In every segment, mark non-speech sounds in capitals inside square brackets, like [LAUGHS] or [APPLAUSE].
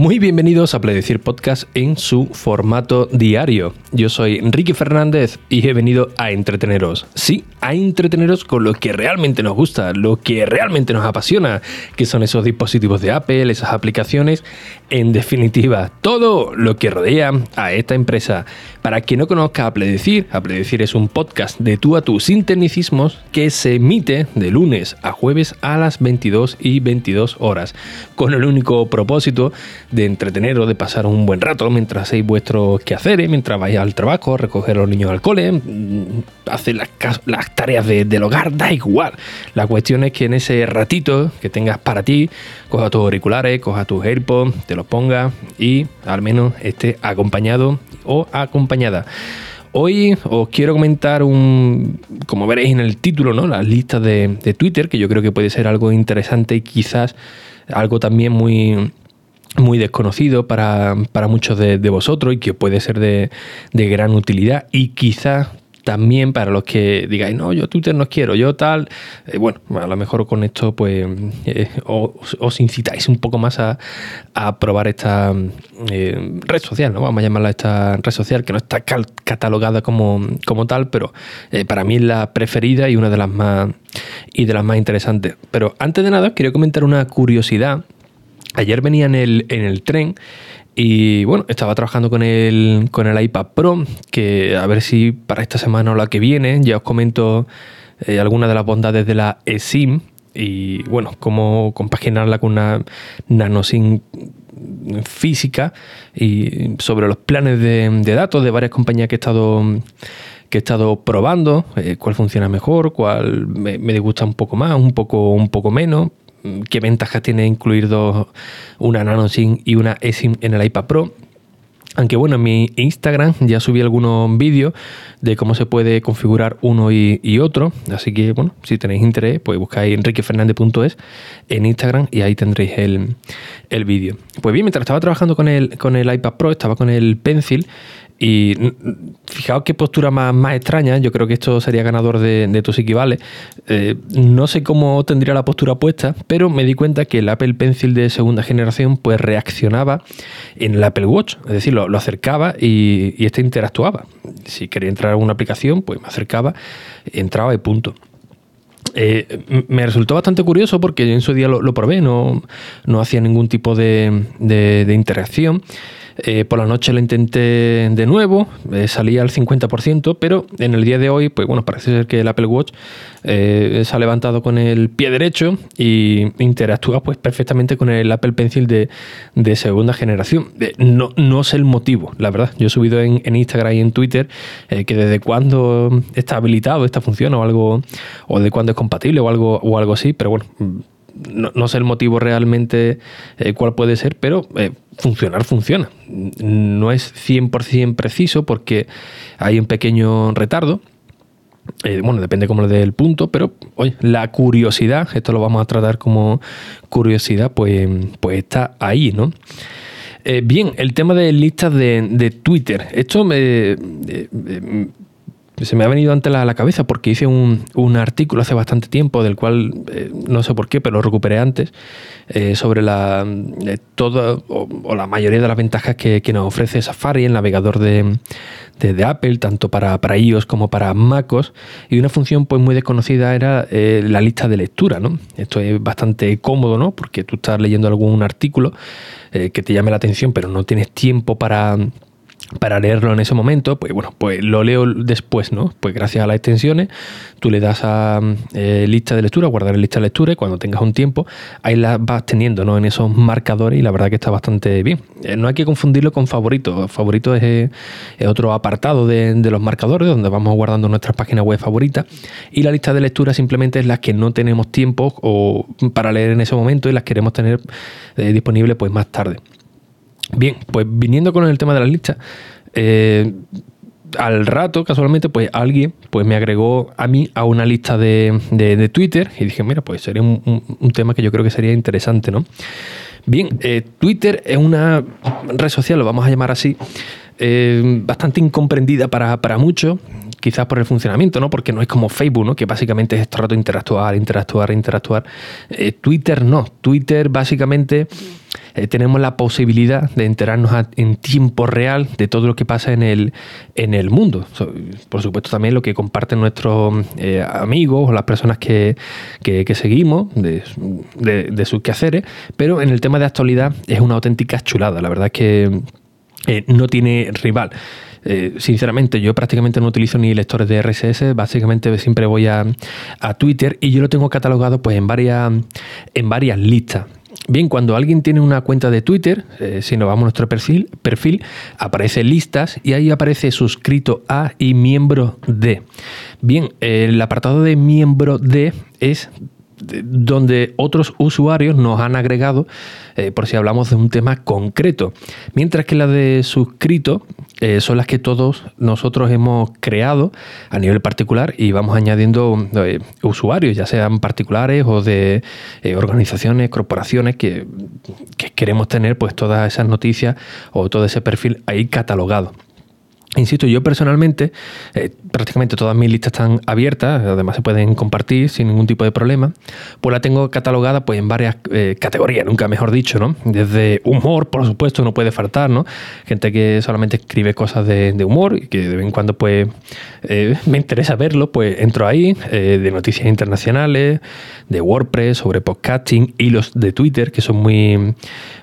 Muy bienvenidos a Pledecir Podcast en su formato diario. Yo soy Enrique Fernández y he venido a entreteneros. Sí, a entreteneros con lo que realmente nos gusta, lo que realmente nos apasiona, que son esos dispositivos de Apple, esas aplicaciones, en definitiva, todo lo que rodea a esta empresa. Para quien no conozca a Pledecir, a es un podcast de tú a tú sin tecnicismos que se emite de lunes a jueves a las 22 y 22 horas, con el único propósito de entreteneros, de pasar un buen rato mientras hacéis vuestros quehaceres, mientras vais al trabajo, recoger a los niños al cole, mm, hacer las, tareas del hogar, da igual. La cuestión es que en ese ratito que tengas para ti, coja tus auriculares, coja tus AirPods, te los ponga y al menos esté acompañado o acompañada. Hoy os quiero comentar un, como veréis en el título, ¿no? Las listas de, Twitter, que yo creo que puede ser algo interesante y quizás algo también muy, muy desconocido para, muchos de, vosotros y que puede ser de, de gran utilidad y quizás también para los que digáis, no, yo Twitter no quiero, yo tal, eh, bueno, a lo mejor con esto pues eh, os, incitáis un poco más a, probar esta eh, red social, ¿no? Vamos a llamarla esta red social que no está catalogada como, como tal, pero para mí es la preferida y una de las más y de las más interesantes. Pero antes de nada, quería comentar una curiosidad. Ayer venía en el, en el tren y bueno, estaba trabajando con el, con el iPad Pro, que a ver si para esta semana o la que viene ya os comento eh, algunas de las bondades de la eSIM y bueno, cómo compaginarla con una NanoSIM física y sobre los planes de, datos de varias compañías que he estado que he estado probando, eh, cuál funciona mejor, cuál me, me, un poco más, un poco, un poco menos, qué ventajas tiene incluir dos, una Nano SIM y una eSIM en el iPad Pro. Aunque bueno, en mi Instagram ya subí algunos vídeos de cómo se puede configurar uno y, otro. Así que bueno, si tenéis interés, pues buscáis enriquefernandez.es en Instagram y ahí tendréis el, el vídeo. Pues bien, mientras estaba trabajando con el, con el iPad Pro, estaba con el Pencil y fijaos qué postura más, más, extraña. Yo creo que esto sería ganador de, de tus equivales. Eh, no sé cómo tendría la postura puesta, pero me di cuenta que el Apple Pencil de segunda generación pues reaccionaba en el Apple Watch. Es decir, lo, acercaba y, y este interactuaba. Si quería entrar a una aplicación, pues me acercaba, entraba y punto. Eh, me resultó bastante curioso porque en su día lo, probé, no, no hacía ningún tipo de, de interacción. Eh, por la noche lo intenté de nuevo, eh, salía al 50%, pero en el día de hoy, pues bueno, parece ser que el Apple Watch eh, se ha levantado con el pie derecho y interactúa pues perfectamente con el Apple Pencil de, segunda generación. no, no sé el motivo, la verdad. Yo he subido en, Instagram y en Twitter que desde cuándo está habilitado esta función o algo, o de cuándo es compatible o algo, o algo así, pero bueno no, sé el motivo realmente eh, cuál puede ser, pero eh, funcionar funciona. No es 100% preciso porque hay un pequeño retardo. Eh, bueno, depende como le dé el punto, pero oye, la curiosidad, esto lo vamos a tratar como curiosidad, pues, pues está ahí, ¿no? bien, el tema de listas de, de Twitter. Esto me, se me ha venido antes a la cabeza porque hice un, artículo hace bastante tiempo, del cual eh, no sé por qué, pero lo recuperé antes, eh, sobre la eh, o, la mayoría de las ventajas que, nos ofrece Safari, el navegador de, Apple, tanto para, para, iOS como para MacOS. Y una función pues muy desconocida era la lista de lectura. ¿no? Esto es bastante cómodo, ¿no? porque tú estás leyendo algún artículo que te llame la atención, pero no tienes tiempo para para leerlo en ese momento, pues bueno, pues lo leo después, ¿no? Pues gracias a las extensiones, tú le das a eh, lista de lectura, guardar en lista de lectura y cuando tengas un tiempo, ahí la vas teniendo, ¿no? En esos marcadores y la verdad que está bastante bien. Eh, no hay que confundirlo con favorito. Favorito es, otro apartado de, los marcadores donde vamos guardando nuestras páginas web favoritas y la lista de lectura simplemente es las que no tenemos tiempo o para leer en ese momento y las queremos tener eh, disponibles pues más tarde. Bien, pues viniendo con el tema de las listas, eh, al rato, casualmente, pues alguien pues, me agregó a mí a una lista de, Twitter y dije, mira, pues sería un, tema que yo creo que sería interesante, ¿no? Bien, eh, Twitter es una red social, lo vamos a llamar así, eh, bastante incomprendida para, muchos, quizás por el funcionamiento, ¿no? Porque no es como Facebook, ¿no? Que básicamente es todo rato interactuar, interactuar, interactuar. Twitter no. Twitter básicamente eh, tenemos la posibilidad de enterarnos en tiempo real de todo lo que pasa en el, en el mundo. por supuesto también lo que comparten nuestros eh, amigos o las personas que, seguimos de, de, sus quehaceres, pero en el tema de actualidad es una auténtica chulada. La verdad es que eh, no tiene rival. sinceramente, yo prácticamente no utilizo ni lectores de RSS, básicamente siempre voy a, a, Twitter y yo lo tengo catalogado pues en varias, en varias listas. Bien, cuando alguien tiene una cuenta de Twitter, eh, si nos vamos a nuestro perfil, perfil, aparece listas y ahí aparece suscrito a y miembro de. Bien, el apartado de miembro de es donde otros usuarios nos han agregado eh, por si hablamos de un tema concreto. Mientras que las de suscrito eh, son las que todos nosotros hemos creado a nivel particular y vamos añadiendo eh, usuarios, ya sean particulares o de organizaciones, corporaciones que, que queremos tener pues todas esas noticias o todo ese perfil ahí catalogado. Insisto, yo personalmente, eh, prácticamente todas mis listas están abiertas, además se pueden compartir sin ningún tipo de problema, pues la tengo catalogada pues en varias eh, categorías, nunca mejor dicho, ¿no? Desde humor, por supuesto, no puede faltar, ¿no? Gente que solamente escribe cosas de, humor y que de vez en cuando pues eh, me interesa verlo, pues entro ahí, de noticias internacionales, de WordPress, sobre podcasting, hilos de Twitter que son muy,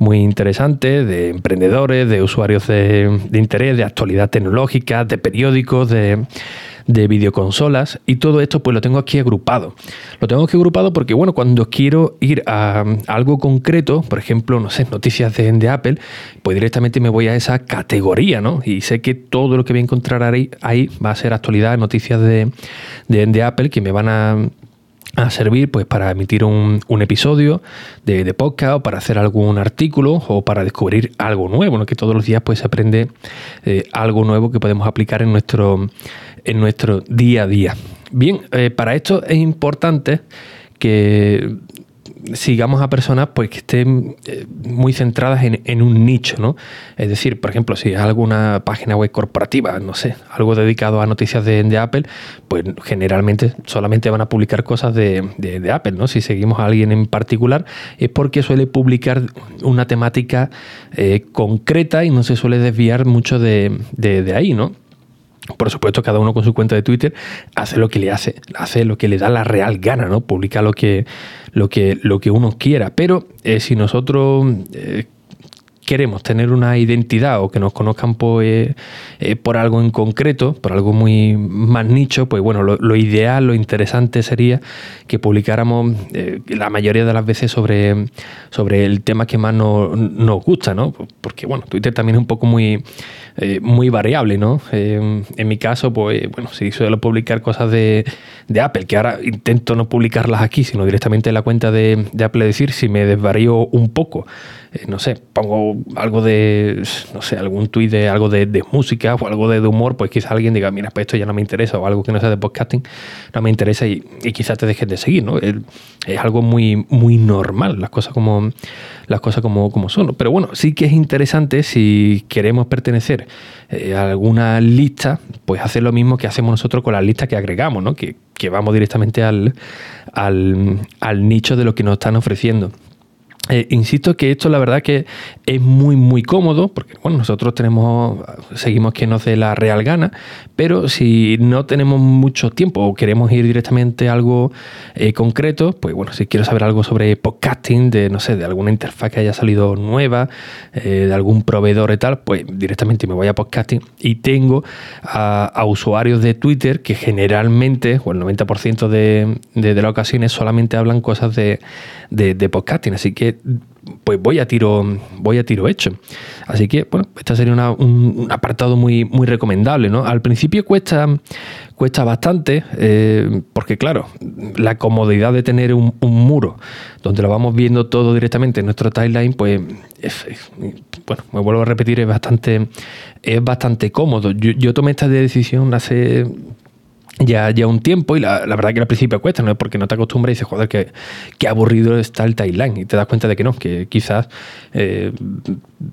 muy interesantes, de emprendedores, de usuarios de, de interés, de actualidad tecnológica, de periódicos, de, de videoconsolas y todo esto pues lo tengo aquí agrupado. Lo tengo aquí agrupado porque bueno, cuando quiero ir a, algo concreto, por ejemplo, no sé, noticias de, de, Apple, pues directamente me voy a esa categoría, ¿no? Y sé que todo lo que voy a encontrar ahí, ahí va a ser actualidad, noticias de, de, de Apple que me van a a servir pues para emitir un, episodio de, podcast o para hacer algún artículo o para descubrir algo nuevo, que todos los días pues se aprende eh, algo nuevo que podemos aplicar en nuestro, en nuestro día a día. Bien, eh, para esto es importante que sigamos a personas pues que estén eh, muy centradas en, un nicho, ¿no? Es decir, por ejemplo, si es alguna página web corporativa, no sé, algo dedicado a noticias de, Apple, pues generalmente solamente van a publicar cosas de, Apple, ¿no? Si seguimos a alguien en particular es porque suele publicar una temática eh, concreta y no se suele desviar mucho de, de ahí, ¿no? Por supuesto, cada uno con su cuenta de Twitter hace lo que le hace, hace lo que le da la real gana, ¿no? Publica lo que, lo que, lo que uno quiera. Pero eh, si nosotros eh, queremos tener una identidad o que nos conozcan por, eh, por algo en concreto, por algo muy más nicho, pues bueno, lo, ideal, lo interesante sería que publicáramos la mayoría de las veces sobre, sobre el tema que más nos, nos gusta, ¿no? Porque bueno, Twitter también es un poco muy eh, muy variable, ¿no? Eh, en mi caso, pues, bueno, si suelo publicar cosas de, Apple, que ahora intento no publicarlas aquí, sino directamente en la cuenta de, Apple, decir, si me desvarío un poco, eh, no sé, pongo algo de, no sé, algún tuit de algo de, música o algo de, humor, pues quizás alguien diga, mira, pues esto ya no me interesa, o algo que no sea de podcasting, no me interesa y, quizás te dejes de seguir, ¿no? Es, algo muy, muy normal, las cosas como, las cosas como, como son. Pero bueno, sí que es interesante si queremos pertenecer eh, alguna lista, pues hacer lo mismo que hacemos nosotros con las listas que agregamos, ¿no? que, vamos directamente al, al nicho de lo que nos están ofreciendo. Eh, insisto que esto la verdad que es muy muy cómodo porque bueno nosotros tenemos seguimos que nos dé la real gana pero si no tenemos mucho tiempo o queremos ir directamente a algo eh, concreto pues bueno si quiero saber algo sobre podcasting de no sé de alguna interfaz que haya salido nueva eh, de algún proveedor y tal pues directamente me voy a podcasting y tengo a, usuarios de Twitter que generalmente o el 90% de, de, de las ocasiones solamente hablan cosas de, de podcasting. Así que pues voy a tiro, voy a tiro hecho. Así que, bueno, este sería un apartado muy, muy recomendable, ¿no? Al principio cuesta, cuesta bastante, eh, porque claro, la comodidad de tener un, muro donde lo vamos viendo todo directamente en nuestro timeline, pues, bueno, me vuelvo a repetir, es bastante, es bastante cómodo. Yo, yo tomé esta decisión hace ya, ya un tiempo y la, verdad que al principio cuesta, ¿no? Porque no te acostumbras y dices, joder, que, aburrido está el timeline y te das cuenta de que no, que quizás eh,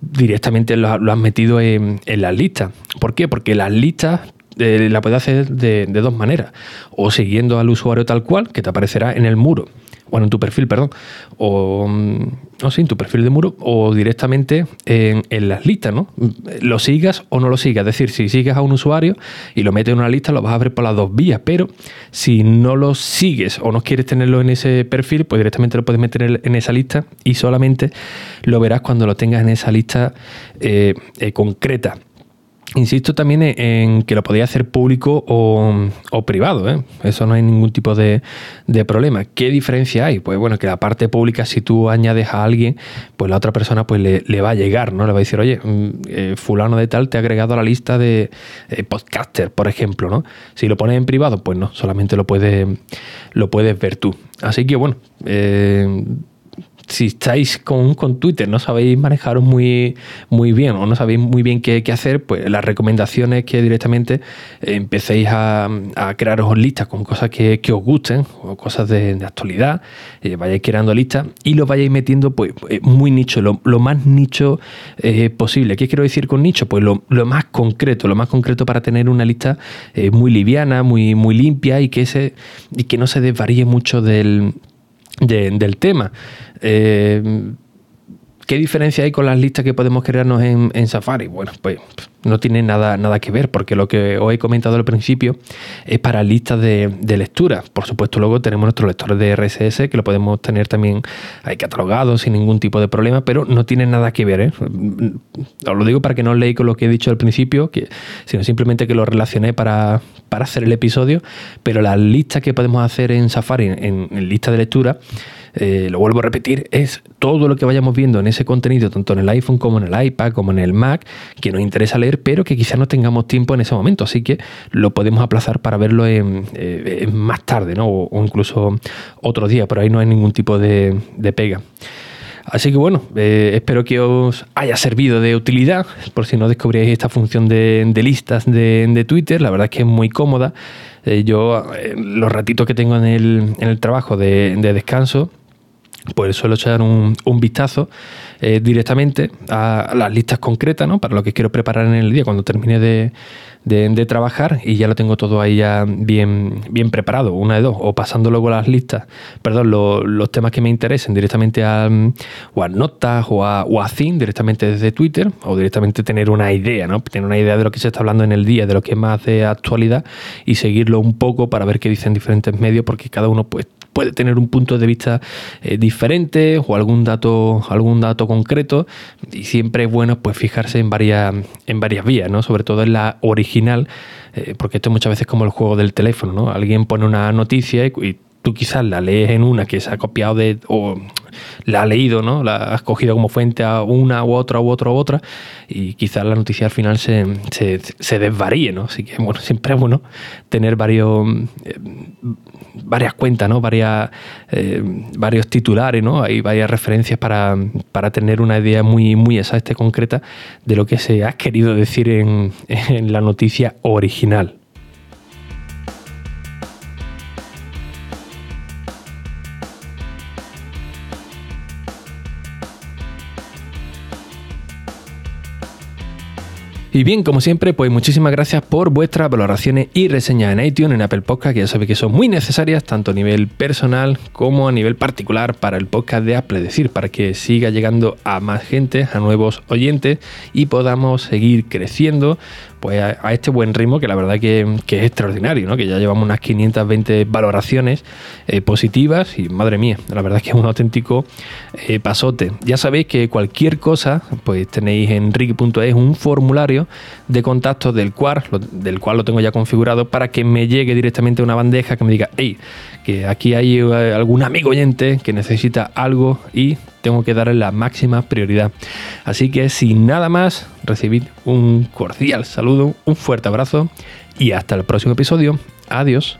directamente lo, has metido en, en las listas. ¿Por qué? Porque las listas eh, la puedes hacer de, de, dos maneras. O siguiendo al usuario tal cual, que te aparecerá en el muro bueno, en tu perfil, perdón, o, mm, o sí, en tu perfil de muro, o directamente en, las listas, ¿no? Lo sigas o no lo sigas. Es decir, si sigues a un usuario y lo metes en una lista, lo vas a ver por las dos vías, pero si no lo sigues o no quieres tenerlo en ese perfil, pues directamente lo puedes meter en esa lista y solamente lo verás cuando lo tengas en esa lista eh, eh, concreta. Insisto también en que lo podéis hacer público o, privado, ¿eh? eso no hay ningún tipo de, problema. ¿Qué diferencia hay? Pues bueno, que la parte pública, si tú añades a alguien, pues la otra persona pues le, va a llegar, ¿no? Le va a decir, oye, mm, eh, fulano de tal te ha agregado a la lista de podcaster, por ejemplo, ¿no? Si lo pones en privado, pues no, solamente lo puedes, lo puedes ver tú. Así que bueno, eh, si estáis con, con, Twitter, no sabéis manejaros muy, muy bien o no sabéis muy bien qué, qué hacer, pues la recomendación es que directamente empecéis a, a crearos listas con cosas que, que, os gusten o cosas de, actualidad, eh, vayáis creando listas y lo vayáis metiendo pues eh, muy nicho, lo, lo más nicho eh, posible. ¿Qué quiero decir con nicho? Pues lo, lo, más concreto, lo más concreto para tener una lista muy liviana, muy, muy limpia y que, se, y que no se desvaríe mucho del, del tema. Eh, ¿Qué diferencia hay con las listas que podemos crearnos en, Safari? Bueno, pues no tiene nada, nada que ver, porque lo que os he comentado al principio es para listas de, lectura. Por supuesto, luego tenemos nuestros lectores de RSS, que lo podemos tener también ahí catalogado sin ningún tipo de problema, pero no tiene nada que ver. ¿eh? Os lo digo para que no leáis con lo que he dicho al principio, sino simplemente que lo relacioné para, hacer el episodio, pero las listas que podemos hacer en Safari, en, en lista de lectura, eh, lo vuelvo a repetir, es todo lo que vayamos viendo en ese contenido, tanto en el iPhone como en el iPad, como en el Mac, que nos interesa leer, pero que quizás no tengamos tiempo en ese momento. Así que lo podemos aplazar para verlo eh, más tarde, ¿no? O, incluso otro día, pero ahí no hay ningún tipo de, pega. Así que bueno, eh, espero que os haya servido de utilidad, por si no descubríais esta función de, listas de, Twitter, la verdad es que es muy cómoda. yo, los ratitos que tengo en el, en el trabajo de, descanso, pues suelo echar un, vistazo eh, directamente a, las listas concretas, ¿no? Para lo que quiero preparar en el día cuando termine de, trabajar y ya lo tengo todo ahí ya bien, bien preparado, una de dos, o pasando luego las listas, perdón, los temas que me interesen directamente a, o a notas o a, o a directamente desde Twitter, o directamente tener una idea, ¿no? Tener una idea de lo que se está hablando en el día, de lo que es más de actualidad y seguirlo un poco para ver qué dicen diferentes medios, porque cada uno pues puede tener un punto de vista eh, diferente o algún dato, algún dato concreto y siempre es bueno pues fijarse en varias, en varias vías, ¿no? sobre todo en la original, eh, porque esto muchas veces como el juego del teléfono, ¿no? alguien pone una noticia y tú quizás la lees en una que se ha copiado de, o la ha leído, ¿no? La has cogido como fuente a una u otra u otra u otra y quizás la noticia al final se, se, desvaríe, ¿no? Así que, bueno, [LAUGHS] siempre es bueno tener varios, eh, varias cuentas, ¿no? Varias, eh, varios titulares, ¿no? Hay varias referencias para, para, tener una idea muy, muy exacta y concreta de lo que se ha querido decir en, [LAUGHS] en la noticia original. Y bien, como siempre, pues muchísimas gracias por vuestras valoraciones y reseñas en iTunes, en Apple Podcast, que ya sabéis que son muy necesarias, tanto a nivel personal como a nivel particular para el podcast de Apple, decir, para que siga llegando a más gente, a nuevos oyentes y podamos seguir creciendo pues a, este buen ritmo que la verdad que, es extraordinario, ¿no? que ya llevamos unas 520 valoraciones eh, positivas y madre mía, la verdad es que es un auténtico eh, pasote. Ya sabéis que cualquier cosa, pues tenéis en ricky.es un formulario de contacto del cual, del cual lo tengo ya configurado para que me llegue directamente una bandeja que me diga, hey, que aquí hay eh, algún amigo oyente que necesita algo y tengo que darle la máxima prioridad. Así que sin nada más, recibid un cordial saludo, un fuerte abrazo y hasta el próximo episodio. Adiós.